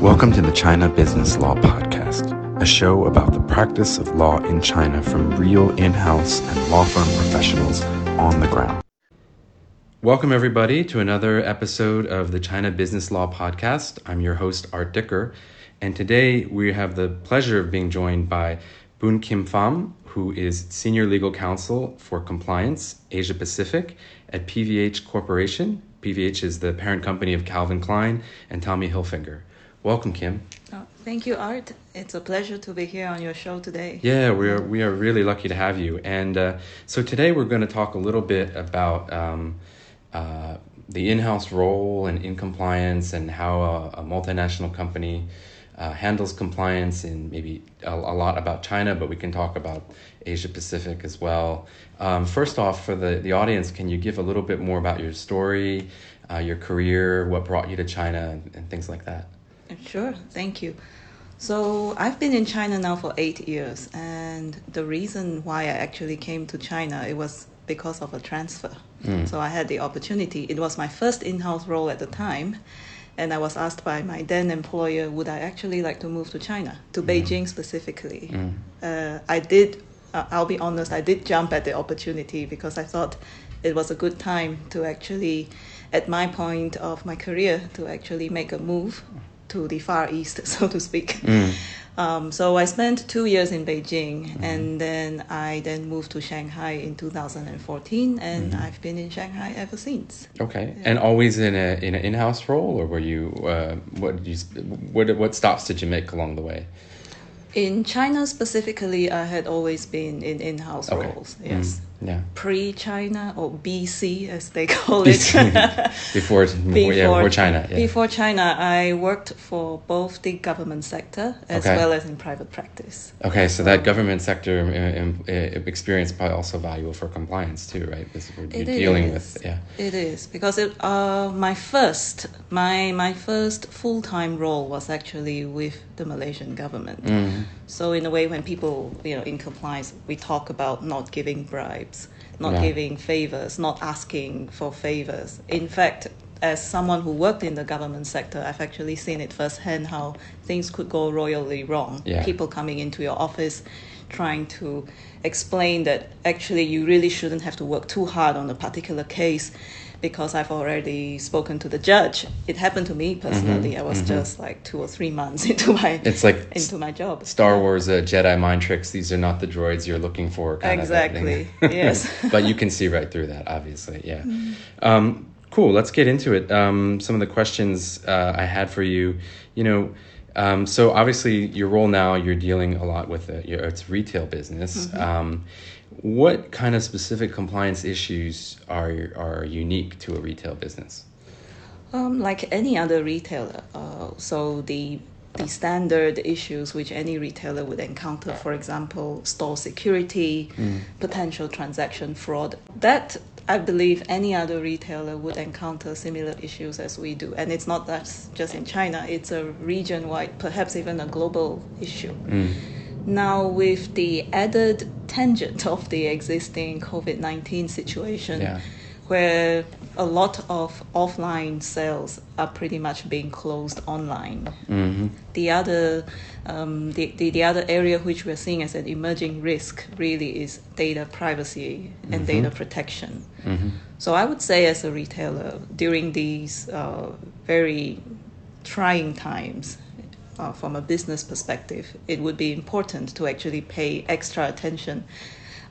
Welcome to the China Business Law Podcast, a show about the practice of law in China from real in house and law firm professionals on the ground. Welcome, everybody, to another episode of the China Business Law Podcast. I'm your host, Art Dicker, and today we have the pleasure of being joined by Boon Kim Fam, who is Senior Legal Counsel for Compliance Asia Pacific at PVH Corporation. PVH is the parent company of Calvin Klein and Tommy Hilfiger. Welcome, Kim. Oh, thank you, Art. It's a pleasure to be here on your show today. Yeah, we are we are really lucky to have you. And uh, so today we're going to talk a little bit about um, uh, the in-house role and in compliance and how a, a multinational company uh, handles compliance and maybe a, a, lot about China, but we can talk about Asia Pacific as well. Um, first off, for the, the audience, can you give a little bit more about your story, uh, your career, what brought you to China, and, and things like that? Sure, thank you. So I've been in China now for eight years, and the reason why I actually came to China it was because of a transfer. Mm. So I had the opportunity. It was my first in-house role at the time, and I was asked by my then employer, would I actually like to move to China, to mm. Beijing specifically? Mm. Uh, I did. Uh, I'll be honest. I did jump at the opportunity because I thought it was a good time to actually, at my point of my career, to actually make a move to the far east, so to speak. Mm. Um, so I spent two years in Beijing, mm. and then I then moved to Shanghai in 2014, and mm. I've been in Shanghai ever since. Okay, yeah. and always in a in an in-house role, or were you uh, what did you what what stops did you make along the way? In China specifically, I had always been in in-house okay. roles. Yes. Yeah. pre-China or BC as they call it. before, before, yeah, before China. Yeah. Before China, I worked for both the government sector as okay. well as in private practice. Okay, so that government sector um, uh, experience probably also valuable for compliance too, right? This you're it dealing is. with, yeah. It is because it, uh, my first my my first full time role was actually with the Malaysian government. Mm. So in a way, when people you know in compliance, we talk about not giving bribes, not yeah. giving favors, not asking for favors. In fact, as someone who worked in the government sector, I've actually seen it firsthand how things could go royally wrong. Yeah. People coming into your office trying to explain that actually you really shouldn't have to work too hard on a particular case because I've already spoken to the judge. It happened to me personally. Mm-hmm, I was mm-hmm. just like two or three months into my it's like into my job. Star Wars uh, Jedi mind tricks. These are not the droids you're looking for. exactly. yes. but you can see right through that, obviously. Yeah. Mm-hmm. Um, cool. Let's get into it. Um, some of the questions uh, I had for you. You know. Um, so obviously, your role now, you're dealing a lot with it. Your, it's retail business. Mm-hmm. Um, what kind of specific compliance issues are are unique to a retail business? Um, like any other retailer, uh, so the the standard issues which any retailer would encounter, for example, store security, mm. potential transaction fraud. That I believe any other retailer would encounter similar issues as we do. And it's not just in China, it's a region wide, perhaps even a global issue. Mm. Now, with the added tangent of the existing COVID 19 situation, yeah. where a lot of offline sales are pretty much being closed online. Mm-hmm. The other, um, the, the, the other area which we're seeing as an emerging risk really is data privacy and mm-hmm. data protection. Mm-hmm. So I would say, as a retailer, during these uh, very trying times, uh, from a business perspective, it would be important to actually pay extra attention.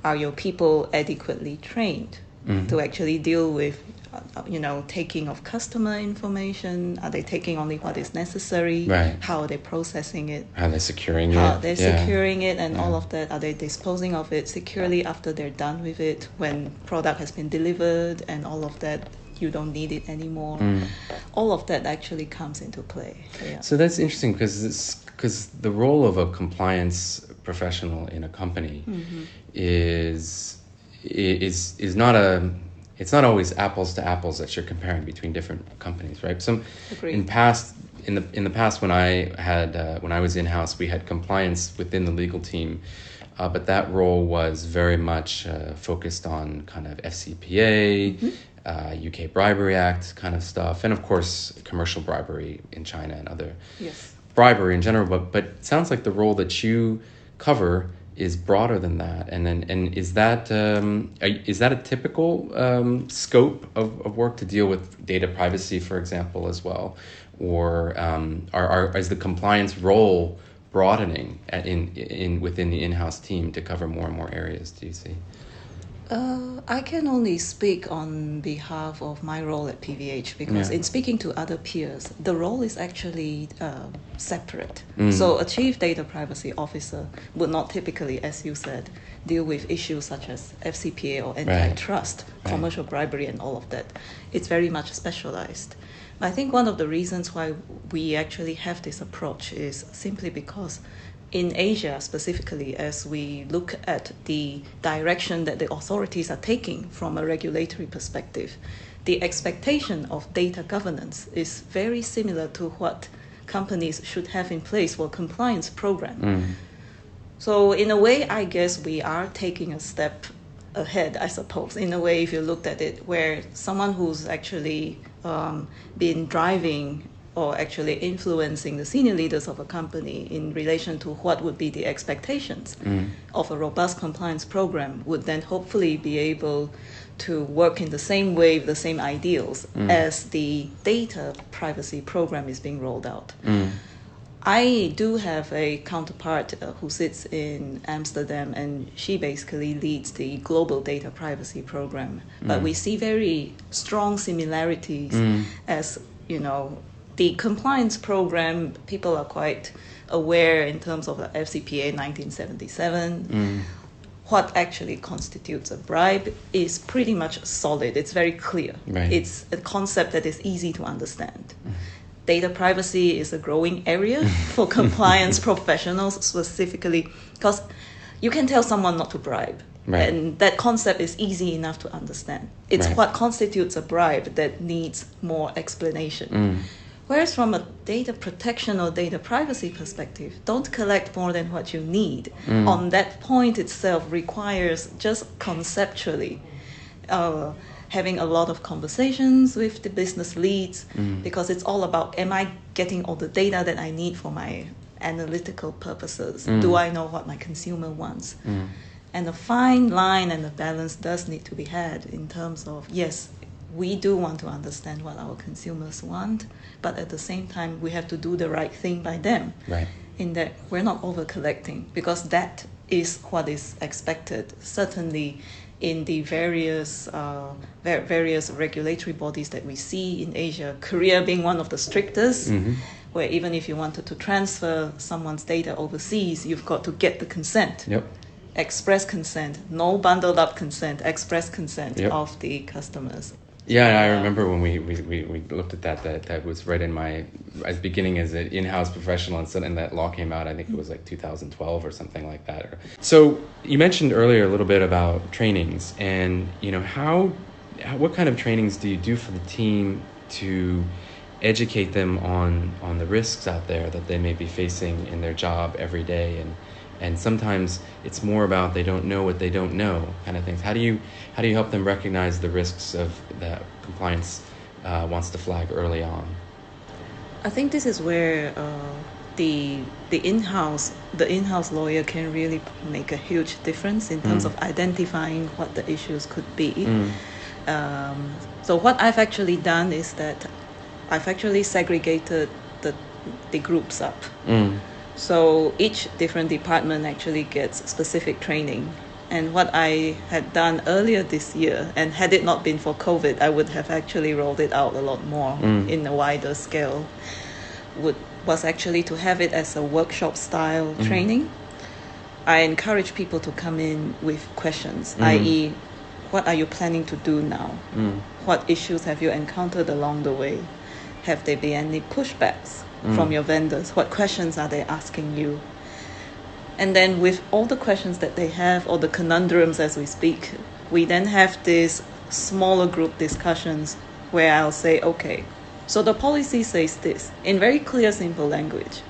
Are your people adequately trained mm-hmm. to actually deal with, uh, you know, taking of customer information? Are they taking only what is necessary? Right. How are they processing it? How are they securing How it? They're yeah. securing it and yeah. all of that. Are they disposing of it securely after they're done with it when product has been delivered and all of that? you don't need it anymore. Mm. All of that actually comes into play. Yeah. So that's interesting because because the role of a compliance professional in a company mm-hmm. is is is not a it's not always apples to apples that you're comparing between different companies, right? Some Agreed. in past in the in the past when I had uh, when I was in house, we had compliance within the legal team. Uh, but that role was very much uh, focused on kind of FCPA, mm-hmm uh, UK Bribery Act kind of stuff, and of course commercial bribery in China and other yes. bribery in general, but but it sounds like the role that you cover is broader than that. And then and is that um, is that a typical um, scope of, of work to deal with data privacy, for example, as well, or um, are, are is the compliance role broadening in in within the in-house team to cover more and more areas? Do you see? Uh, I can only speak on behalf of my role at PVH because, yeah. in speaking to other peers, the role is actually uh, separate. Mm. So, a chief data privacy officer would not typically, as you said, deal with issues such as FCPA or antitrust, right. commercial right. bribery, and all of that. It's very much specialized. I think one of the reasons why we actually have this approach is simply because in Asia specifically, as we look at the direction that the authorities are taking from a regulatory perspective, the expectation of data governance is very similar to what companies should have in place for a compliance program. Mm. So, in a way, I guess we are taking a step ahead, I suppose, in a way, if you looked at it, where someone who's actually um, been driving or actually influencing the senior leaders of a company in relation to what would be the expectations mm. of a robust compliance program would then hopefully be able to work in the same way, the same ideals mm. as the data privacy program is being rolled out. Mm. I do have a counterpart uh, who sits in Amsterdam, and she basically leads the global data privacy program. But mm. we see very strong similarities mm. as you know the compliance program, people are quite aware in terms of the FCPA 1977. Mm. What actually constitutes a bribe is pretty much solid. It's very clear. Right. It's a concept that is easy to understand. Mm. Data privacy is a growing area for compliance professionals specifically because you can tell someone not to bribe. Right. And that concept is easy enough to understand. It's right. what constitutes a bribe that needs more explanation. Mm. Whereas from a data protection or data privacy perspective, don't collect more than what you need. Mm. On that point itself requires just conceptually uh, having a lot of conversations with the business leads mm. because it's all about am I getting all the data that I need for my analytical purposes? Mm. Do I know what my consumer wants? Mm. And a fine line and a balance does need to be had in terms of yes, we do want to understand what our consumers want, but at the same time, we have to do the right thing by them. Right. In that we're not over collecting because that is what is expected. Certainly, in the various uh, various regulatory bodies that we see in Asia, Korea being one of the strictest. Mm-hmm. Where even if you wanted to transfer someone's data overseas, you've got to get the consent. Yep express consent, no bundled up consent, express consent yep. of the customers. Yeah, I remember when we, we, we, we, looked at that, that that was right in my as beginning as an in-house professional and, and that law came out I think it was like 2012 or something like that. So you mentioned earlier a little bit about trainings and you know how, how what kind of trainings do you do for the team to educate them on on the risks out there that they may be facing in their job every day and and sometimes it's more about they don't know what they don't know kind of things how do you how do you help them recognize the risks of that compliance uh, wants to flag early on i think this is where uh, the the in-house the in-house lawyer can really make a huge difference in terms mm. of identifying what the issues could be mm. um, so what i've actually done is that i've actually segregated the the groups up mm. So each different department actually gets specific training. And what I had done earlier this year, and had it not been for COVID, I would have actually rolled it out a lot more mm. in a wider scale, would, was actually to have it as a workshop style mm. training. I encourage people to come in with questions, mm. i.e., what are you planning to do now? Mm. What issues have you encountered along the way? Have there been any pushbacks? mm. from your vendors? What questions are they asking you? And then, with all the questions that they have, or the conundrums as we speak, we then have these smaller group discussions where I'll say, okay, so the policy says this in very clear, simple language.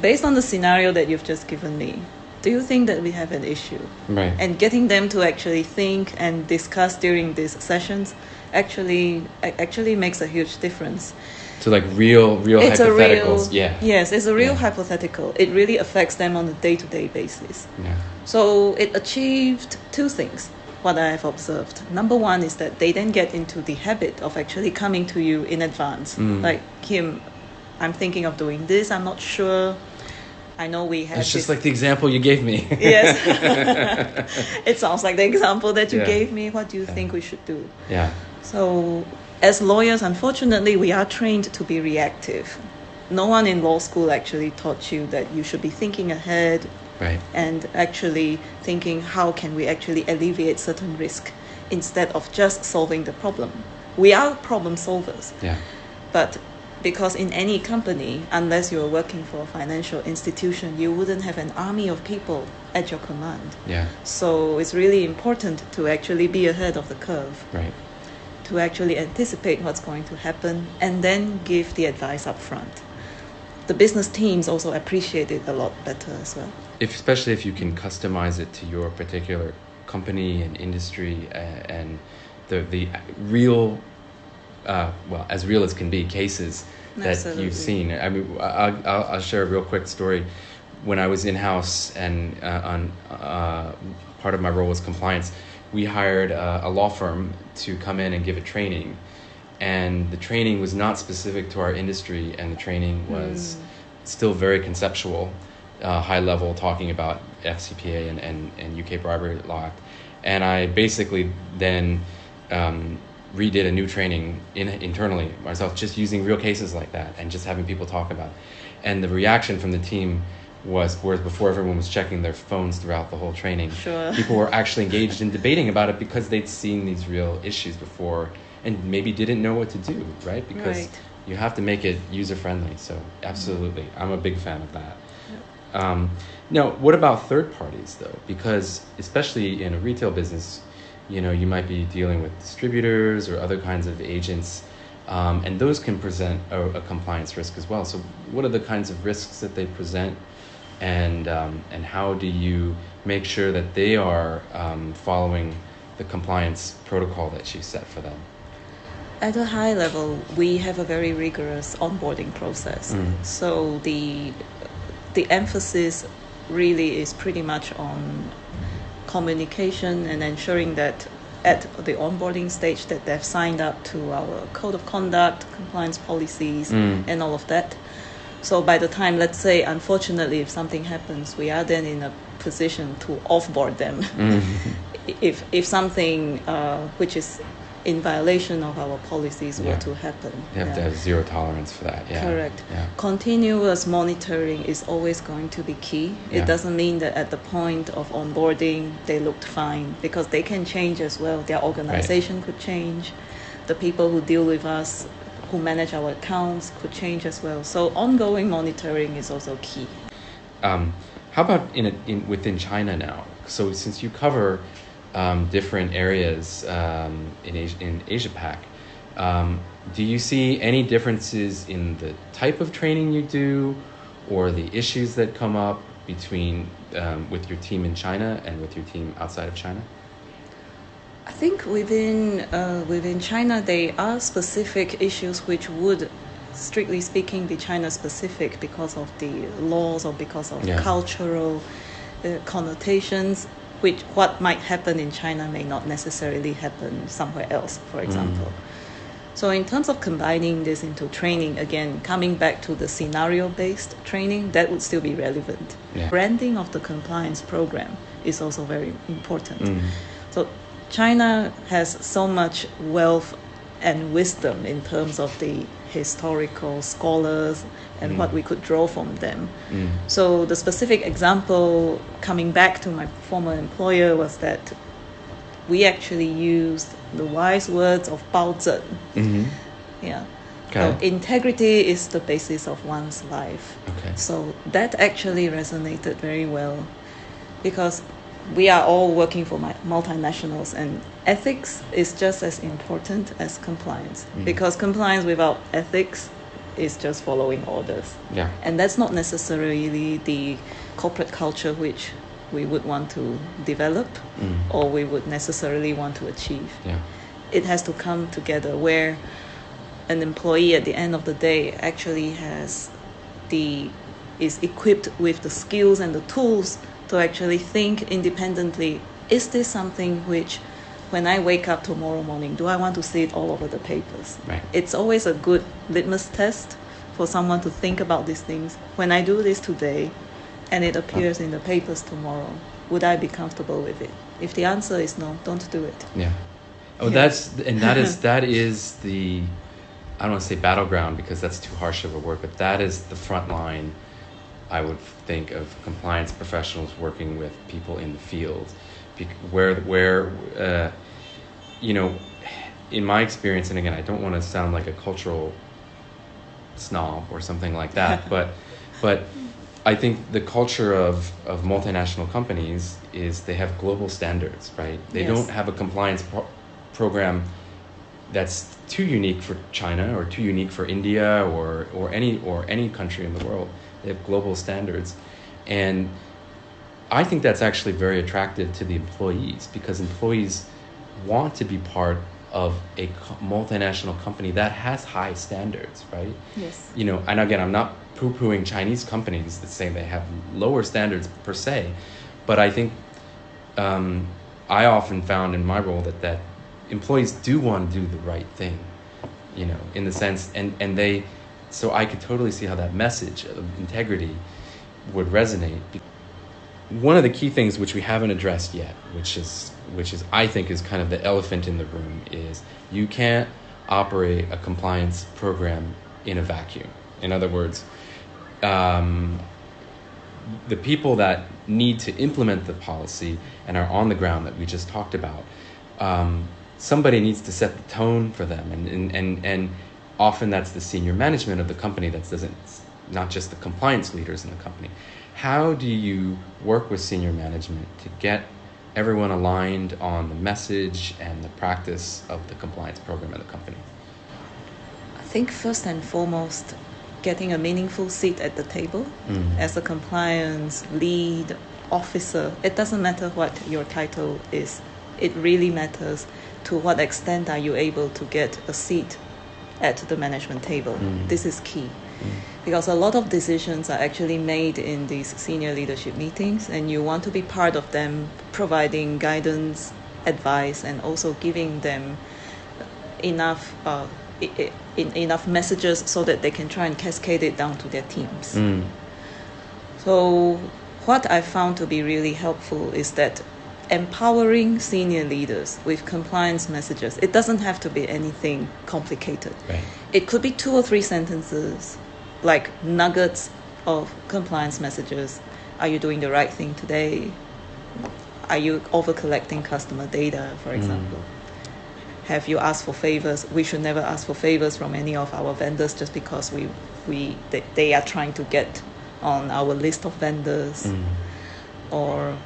Based on the scenario that you've just given me, do you think that we have an issue? Right. And getting them to actually think and discuss during these sessions actually actually makes a huge difference So like real, real it's a hypotheticals. real yeah. yes it's a real Yeah. hypothetical it really affects them on a day-to-day basis Yeah. so it achieved two things what i have observed number one is that they then get into the habit of actually coming to you in advance Mm. like kim i'm thinking of doing this i'm not sure i know we have It's just like the example you gave me. yes it sounds like the example that you Yeah. gave me what do you Yeah. think we should do yeah. So, as lawyers, unfortunately, we are trained to be reactive. No one in law school actually taught you that you should be thinking ahead Right. and actually thinking how can we actually alleviate certain risk instead of just solving the problem. We are problem solvers, Yeah. but because in any company, unless you're working for a financial institution, you wouldn't have an army of people at your command. Yeah. So it's really important to actually be ahead of the curve Right. To actually anticipate what's going to happen and then give the advice up front. The business teams also appreciate it a lot better as well. if especially if you can customize it to your particular company and industry uh, and the the real uh, well as real as can be cases that Absolutely. you've seen i mean I'll, I'll, I'll share a real quick story when i was in house and uh, on uh, part of my role was compliance we hired uh, a law firm to come in and give a training and the training was not specific to our industry and the training was still very conceptual uh, high level talking about FCPA and, and, and UK Bribery Law Act. And I basically then um, redid a new training in, internally myself, just using real cases like that and just having people talk about it. And the reaction from the team was, whereas before everyone was checking their phones throughout the whole training, Sure. people were actually engaged in debating about it because they'd seen these real issues before and maybe didn't know what to do, right? Because Right. you have to make it user friendly. So absolutely, I'm a big fan of that. Um, now, what about third parties though? Because especially in a retail business, you know, you might be dealing with distributors or other kinds of agents, um, and those can present a, a compliance risk as well. So, what are the kinds of risks that they present, and um, and how do you make sure that they are um, following the compliance protocol that you set for them? At a high level, we have a very rigorous onboarding process. Mm. So the the emphasis really is pretty much on communication and ensuring that at the onboarding stage that they've signed up to our code of conduct, compliance policies, Mm. and all of that. So by the time, let's say, unfortunately, if something happens, we are then in a position to offboard them. Mm. if if something uh, which is in violation of our policies Yeah. were to happen. You have to have zero tolerance for that. Yeah. Correct. Yeah. Continuous monitoring is always going to be key. Yeah. It doesn't mean that at the point of onboarding they looked fine because they can change as well. Their organization could change. The people who deal with us, who manage our accounts, could change as well. So ongoing monitoring is also key. Um, how about in, a, in within China now? So since you cover um, different areas um, in Asia, in Asia Pac, um, do you see any differences in the type of training you do, or the issues that come up between um, with your team in China and with your team outside of China? I think within uh, within China there are specific issues which would, strictly speaking, be China specific because of the laws or because of Yeah. cultural uh, connotations. Which what might happen in China may not necessarily happen somewhere else. For example. So, in terms of combining this into training, again, coming back to the scenario based training, that would still be relevant. Yeah. Branding of the compliance program is also very important. Mm. So, China has so much wealth and wisdom in terms of the historical scholars and Mm. what we could draw from them. Mm. So, the specific example coming back to my former employer was that we actually used the wise words of Bao Zheng. hmm Yeah. Okay. Uh, integrity is the basis of one's life. Okay. So that actually resonated very well because we are all working for multinationals and ethics is just as important as compliance Mm. because compliance without ethics is just following orders. Yeah. And that's not necessarily the corporate culture which we would want to develop Mm. or we would necessarily want to achieve Yeah. it has to come together where an employee at the end of the day actually has the is equipped with the skills and the tools to actually think independently is this something which when I wake up tomorrow morning, do I want to see it all over the papers? Right. It's always a good litmus test for someone to think about these things. When I do this today and it appears in the papers tomorrow, would I be comfortable with it? If the answer is no, don't do it. Yeah. Oh, Yeah. that's and that is that is the I don't want to say battleground because that's too harsh of a word, but that is the front line. I would think of compliance professionals working with people in the field, where where uh, you know, in my experience, and again, I don't want to sound like a cultural snob or something like that, but but I think the culture of, of multinational companies is they have global standards, right? They Yes. don't have a compliance pro- program that's too unique for China or too unique for India or, or any or any country in the world. They have global standards, and I think that's actually very attractive to the employees because employees want to be part of a multinational company that has high standards, right? Yes. you know, and again, I'm not poo pooing Chinese companies that say they have lower standards per se, but I think um, I often found in my role that, that employees do want to do the right thing, you know, in the sense, and, and they, so I could totally see how that message of integrity would resonate. One of the key things which we haven't addressed yet, which is which is I think is kind of the elephant in the room, is you can't operate a compliance program in a vacuum. In other words, um, the people that need to implement the policy and are on the ground that we just talked about, um, somebody needs to set the tone for them, and, and, and, and often that's the senior management of the company that doesn't, not just the compliance leaders in the company. How do you work with senior management to get everyone aligned on the message and the practice of the compliance program in the company? I think first and foremost, getting a meaningful seat at the table Mm. as a compliance lead officer. It doesn't matter what your title is. It really matters to what extent are you able to get a seat at the management table. Mm. This is key. Because a lot of decisions are actually made in these senior leadership meetings, and you want to be part of them, providing guidance, advice, and also giving them enough uh, i- i- enough messages so that they can try and cascade it down to their teams. Mm. So, what I found to be really helpful is that empowering senior leaders with compliance messages. It doesn't have to be anything complicated. Right. It could be two or three sentences, like nuggets of compliance messages. Are you doing the right thing today? Are you over collecting customer data, for example? Have you asked for favors? We should never ask for favors from any of our vendors just because we, we they, they are trying to get on our list of vendors. Mm. Or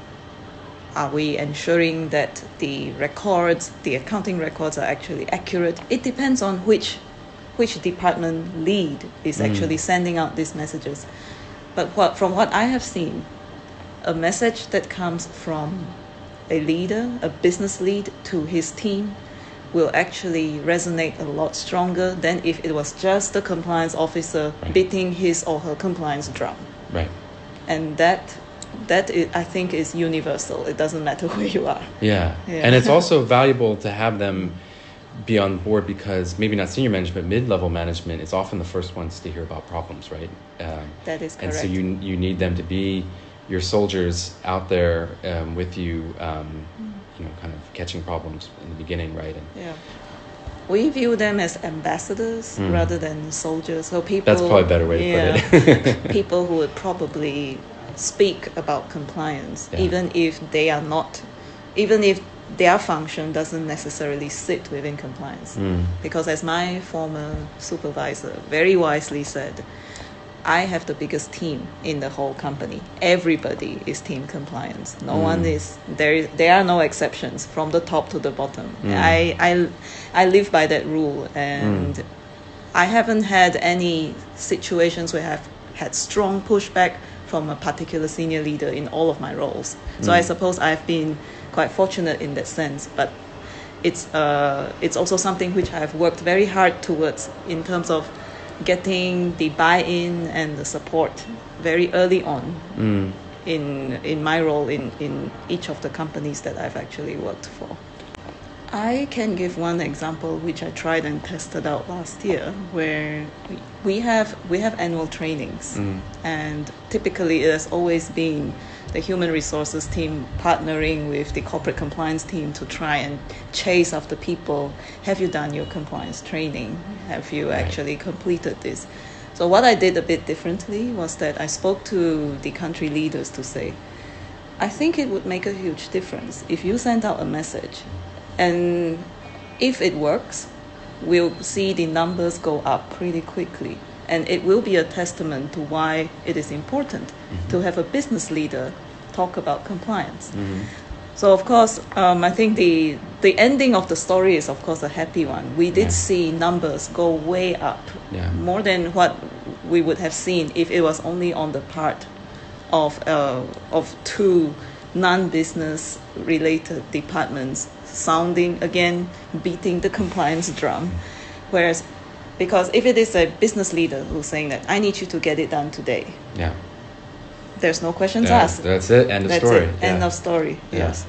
are we ensuring that the records, the accounting records, are actually accurate? It depends on which which department lead is Mm. actually sending out these messages. But what, from what I have seen, a message that comes from a leader, a business lead to his team, will actually resonate a lot stronger than if it was just the compliance officer Right. beating his or her compliance drum Right. and that that is, I think is universal. It doesn't matter who you are. Yeah. Yeah. And it's also valuable to have them be on board because maybe not senior management, mid level management is often the first ones to hear about problems, right? Um, That is correct. and so you, you need them to be your soldiers out there um, with you, um, you know, kind of catching problems in the beginning, right? And yeah. We view them as ambassadors Mm. rather than soldiers. So people. that's probably a better way to yeah, put it. people who would probably speak about compliance, Yeah. even if they are not, even if their function doesn't necessarily sit within compliance. Mm. Because as my former supervisor very wisely said, I have the biggest team in the whole company. Everybody is team compliance. No Mm. one is there. Is, there are no exceptions from the top to the bottom. Mm. I, I I live by that rule, and Mm. I haven't had any situations where I've had strong pushback from a particular senior leader in all of my roles. So I Mm. suppose I've been quite fortunate in that sense. But it's uh, it's also something which I've worked very hard towards in terms of getting the buy-in and the support very early on Mm. in in my role in, in each of the companies that I've actually worked for. I can give one example which I tried and tested out last year where we- we have we have annual trainings. Mm. and typically it has always been the human resources team partnering with the corporate compliance team to try and chase after people. Have you done your compliance training? Have you actually completed this? So what i did a bit differently was that i spoke to the country leaders to say i think it would make a huge difference if you send out a message and if it works we'll see the numbers go up pretty quickly. And it will be a testament to why it is important to have a business leader talk about compliance. Mhm. So, of course, um, I think the, the ending of the story is, of course, a happy one. We did Yeah. see numbers go way up, Yeah. more than what we would have seen if it was only on the part of, uh, of two non business related departments sounding again, beating the compliance drum. Whereas, because if it is a business leader who's saying that I need you to get it done today, Yeah. there's no questions That- asked. That's it. End of That's story. it. End of story. Yeah. Yes.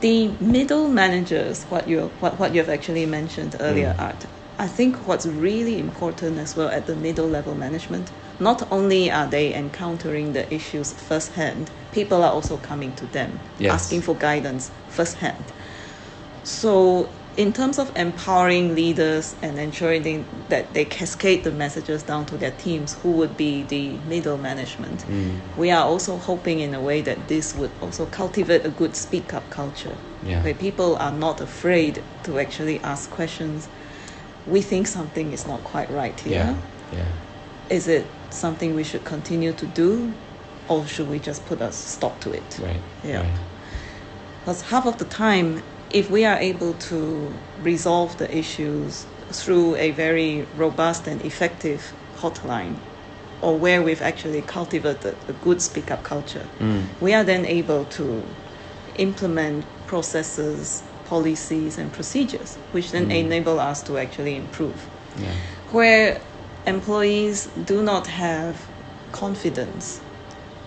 The middle managers, what you what, what you have actually mentioned earlier, Mm. Art. I think what's really important as well at the middle level management, not only are they encountering the issues firsthand, people are also coming to them Yes. asking for guidance firsthand. So, in terms of empowering leaders and ensuring that they cascade the messages down to their teams, who would be the middle management, Mm. we are also hoping in a way that this would also cultivate a good speak up culture Yeah. where people are not afraid to actually ask questions. We think something is not quite right here. Yeah. Yeah. Is it something we should continue to do or should we just put a stop to it? Right. Yeah. Right. Because half of the time, if we are able to resolve the issues through a very robust and effective hotline, or where we've actually cultivated a good speak up culture, Mm. we are then able to implement processes, policies, and procedures, which then Mm. enable us to actually improve. Yeah. Where employees do not have confidence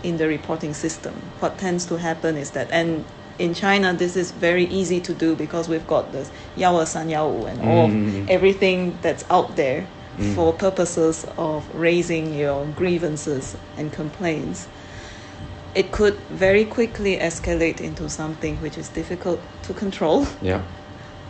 in the reporting system, what tends to happen is that, and in China, this is very easy to do because we've got this Yao San Yao and all mm. everything that's out there mm. for purposes of raising your grievances and complaints. It could very quickly escalate into something which is difficult to control. Yeah.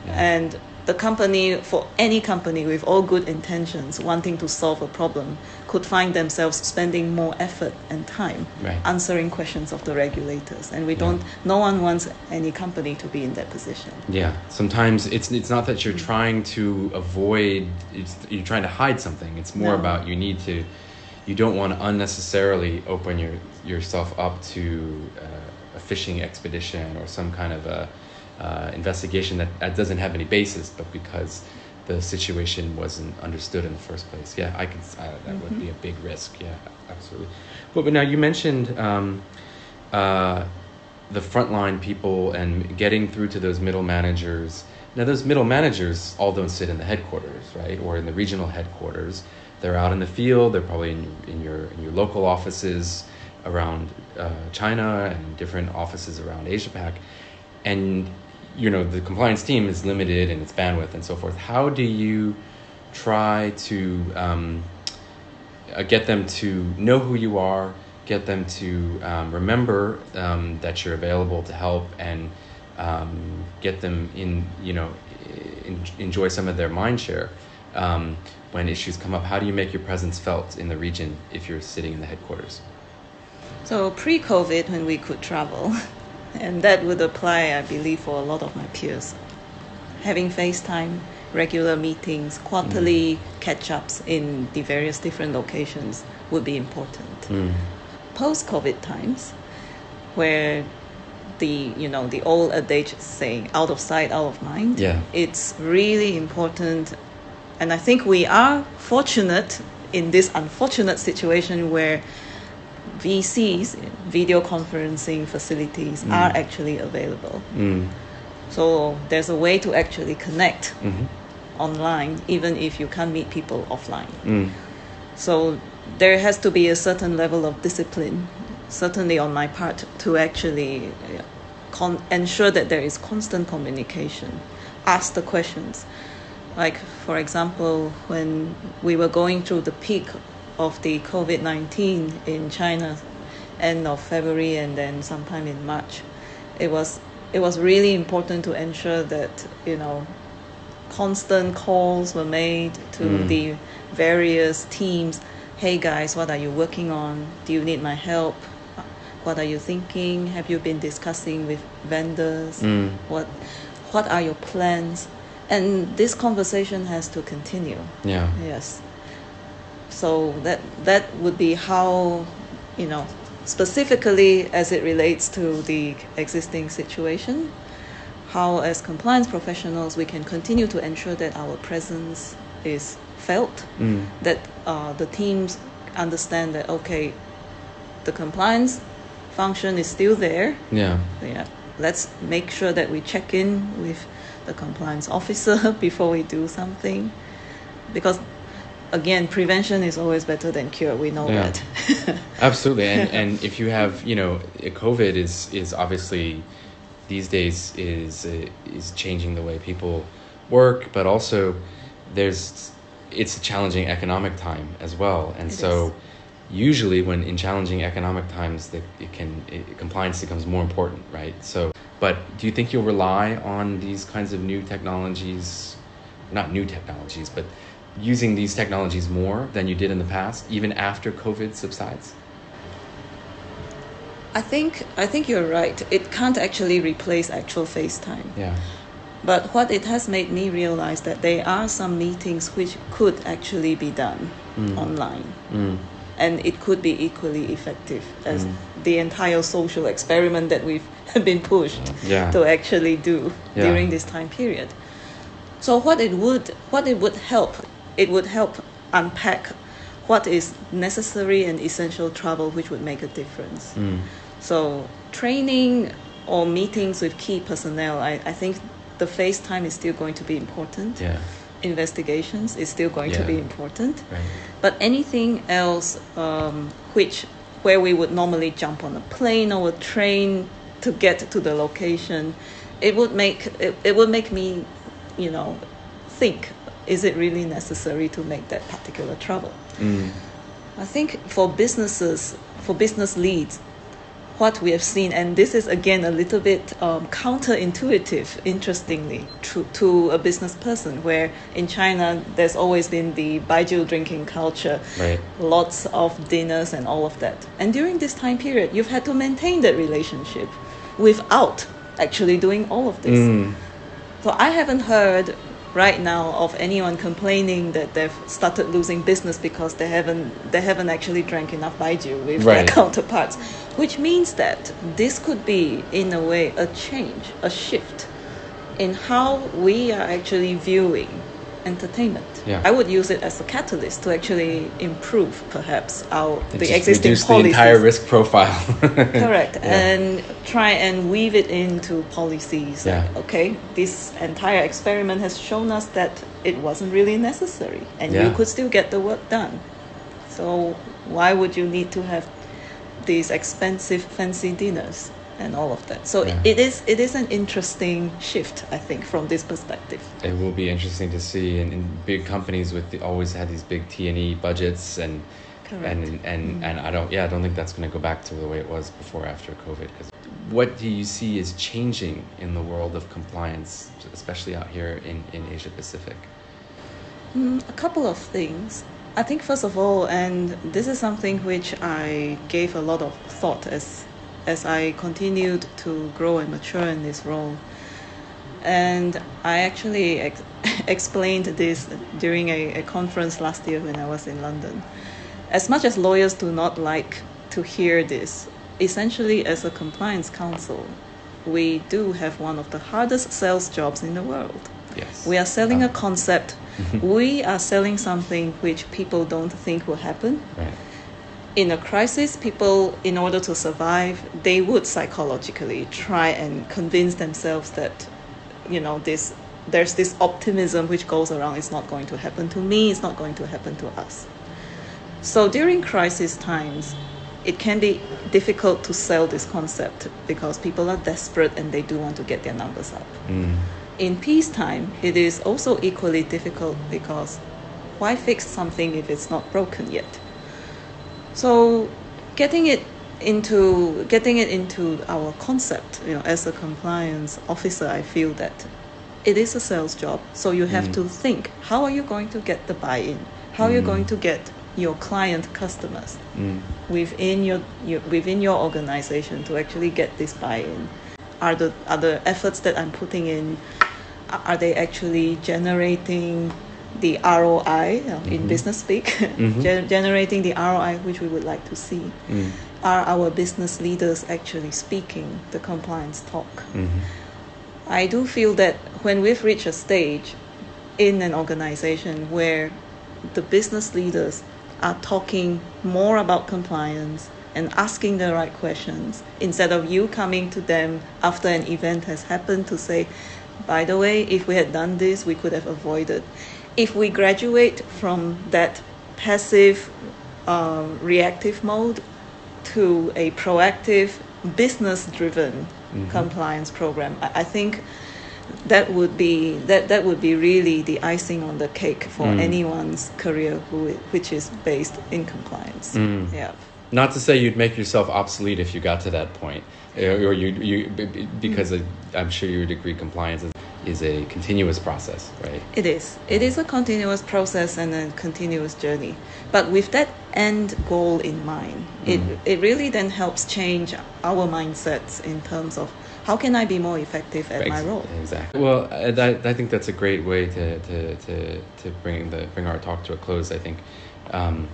yeah. And the company, for any company with all good intentions, wanting to solve a problem, could find themselves spending more effort and time Right. answering questions of the regulators. And we Yeah. don't, no one wants any company to be in that position. Yeah, sometimes it's it's not that you're trying to avoid it's you're trying to hide something. It's more No. about you need to you don't want to unnecessarily open your yourself up to uh, a fishing expedition or some kind of a uh, investigation that, that doesn't have any basis, but because the situation wasn't understood in the first place. Yeah, I can. Uh, that would be a big risk. Yeah, absolutely. But, but now you mentioned um, uh, the frontline people and getting through to those middle managers. Now, those middle managers all don't sit in the headquarters, right, or in the regional headquarters. They're out in the field. They're probably in, in your in your local offices around uh, China and different offices around Asia Pac, and you know the compliance team is limited in its bandwidth and so forth. How do you try to um, uh, get them to know who you are, get them to um, remember um, that you're available to help, and um, get them in, you know, in, enjoy some of their mind share um, when issues come up. How do you make your presence felt in the region if you're sitting in the headquarters? So pre COVID, when we could travel, and that would apply, I believe, for a lot of my peers, having FaceTime, regular meetings, quarterly catch ups in the various different locations would be important. Mm. Post COVID times, where the you know the old adage saying out of sight out of mind Yeah. it's really important and i think we are fortunate in this unfortunate situation where vcs video conferencing facilities are actually available Mm. So there's a way to actually connect Mm-hmm. online, even if you can't meet people offline. Mm. So there has to be a certain level of discipline, certainly on my part, to actually con- ensure that there is constant communication. Ask the questions. Like, for example, when we were going through the peak of the COVID 19 in China, end of February and then sometime in March, it was, it was really important to ensure that, you know, constant calls were made to Mm. the various teams. Hey guys, what are you working on? Do you need my help? What are you thinking? Have you been discussing with vendors? Mm. What what are your plans? And this conversation has to continue. Yeah. Yes. So that that would be how, you know, specifically as it relates to the existing situation, how as compliance professionals we can continue to ensure that our presence is felt, Mm. that uh, the teams understand that okay, the compliance function is still there. Yeah. Yeah, let's make sure that we check in with the compliance officer before we do something, because again, prevention is always better than cure. We know Yeah. that. Absolutely, and and if you have, you know, COVID is is obviously these days is is changing the way people work, but also there's it's a challenging economic time as well, and It so is. usually when in challenging economic times, that it can it, compliance becomes more important, right? So, but do you think you'll rely on these kinds of new technologies, not new technologies, but using these technologies more than you did in the past, even after COVID subsides? I think I think you're right. It can't actually replace actual FaceTime. Yeah. But what it has made me realize that there are some meetings which could actually be done Mm. online. Mm. and it could be equally effective as Mm. the entire social experiment that we've been pushed Yeah. to actually do Yeah. during this time period. So what it would what it would help it would help unpack what is necessary and essential travel which would make a difference. Mm. So training or meetings with key personnel, I, I think the face time is still going to be important. Yeah. Investigations is still going to be important. Right. But anything else um, which where we would normally jump on a plane or a train to get to the location, it would make it, it would make me, you know, think: Is it really necessary to make that particular travel? Mm. I think for businesses, for business leads, what we have seen, and this is again a little bit um, counterintuitive, interestingly, to, to a business person, where in China there's always been the baijiu drinking culture, Right. lots of dinners and all of that. And during this time period, you've had to maintain that relationship without actually doing all of this. Mm. So I haven't heard right now of anyone complaining that they've started losing business because they haven't they haven't actually drank enough baijiu with their counterparts, which means that this could be in a way a change, a shift in how we are actually viewing entertainment. Yeah. I would use it as a catalyst to actually improve perhaps our the existing reduce policies. the entire risk profile. Correct. Yeah. And try and weave it into policies. Like, Yeah. okay, this entire experiment has shown us that it wasn't really necessary and you could still get the work done. So why would you need to have these expensive fancy dinners and all of that? So Yeah. it is it is an interesting shift, I think, from this perspective. It will be interesting to see, and, and big companies with the, always had these big T and E budgets, and Correct. and and and I don't, yeah, I don't think that's going to go back to the way it was before after COVID. Because what do you see is changing in the world of compliance, especially out here in in Asia Pacific? Mm, a couple of things. I think first of all, and this is something which I gave a lot of thought as as I continued to grow and mature in this role. And I actually ex- explained this during a, a conference last year when I was in London. As much as lawyers do not like to hear this, essentially, as a compliance counsel, we do have one of the hardest sales jobs in the world. Yes, We are selling a Um, concept. we are selling something which people don't think will happen. right. In a crisis, people, in order to survive, they would psychologically try and convince themselves that you know this there's this optimism which goes around it's not going to happen to me it's not going to happen to us. So during crisis times it can be difficult to sell this concept because people are desperate and they do want to get their numbers up. Mm. in peacetime it is also equally difficult because why fix something if it's not broken yet so getting it into getting it into our concept you know as a compliance officer i feel that it is a sales job so you have Mm. to think how are you going to get the buy-in how are you Mm. going to get your client customers Mm. within your, your within your organization to actually get this buy-in are the are the efforts that i'm putting in are they actually generating the ROI uh, in Mhm. business speak, Mhm. gen- generating the ROI which we would like to see. Mm. Are our business leaders actually speaking the compliance talk? Mhm. I do feel that when we've reached a stage in an organization where the business leaders are talking more about compliance and asking the right questions instead of you coming to them after an event has happened to say, by the way, if we had done this, we could have avoided. If we graduate from that passive, um, reactive mode to a proactive, business driven Mhm. compliance program, I, I think that would be that, that would be really the icing on the cake for Mm. anyone's career who, which is based in compliance. Mm. Yeah. Not to say you'd make yourself obsolete if you got to that point, uh, or you, you because uh, I'm sure you would agree compliance is, is a continuous process, right? It is. It is a continuous process and a continuous journey. But with that end goal in mind, it, Mm. it really then helps change our mindsets in terms of how can I be more effective at my role. Exactly. Well, I, I think that's a great way to, to, to, to bring the bring our talk to a close. I think um,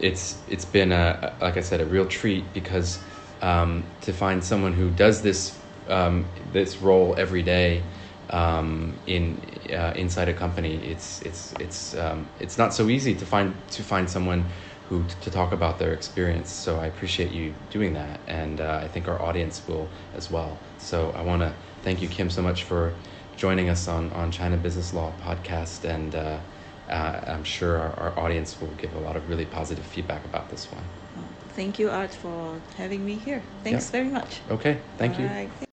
it's it's been a like I said a real treat because um, to find someone who does this um, this role every day um, in uh, inside a company, it's it's it's um, it's not so easy to find to find someone who to talk about their experience. So I appreciate you doing that, and uh, I think our audience will as well. So I want to thank you, Kim, so much for joining us on on China Business Law podcast, and uh, uh, I'm sure our, our audience will give a lot of really positive feedback about this one. Thank you, Art, for having me here. Thanks Yeah. very much. Okay, thank you. All right.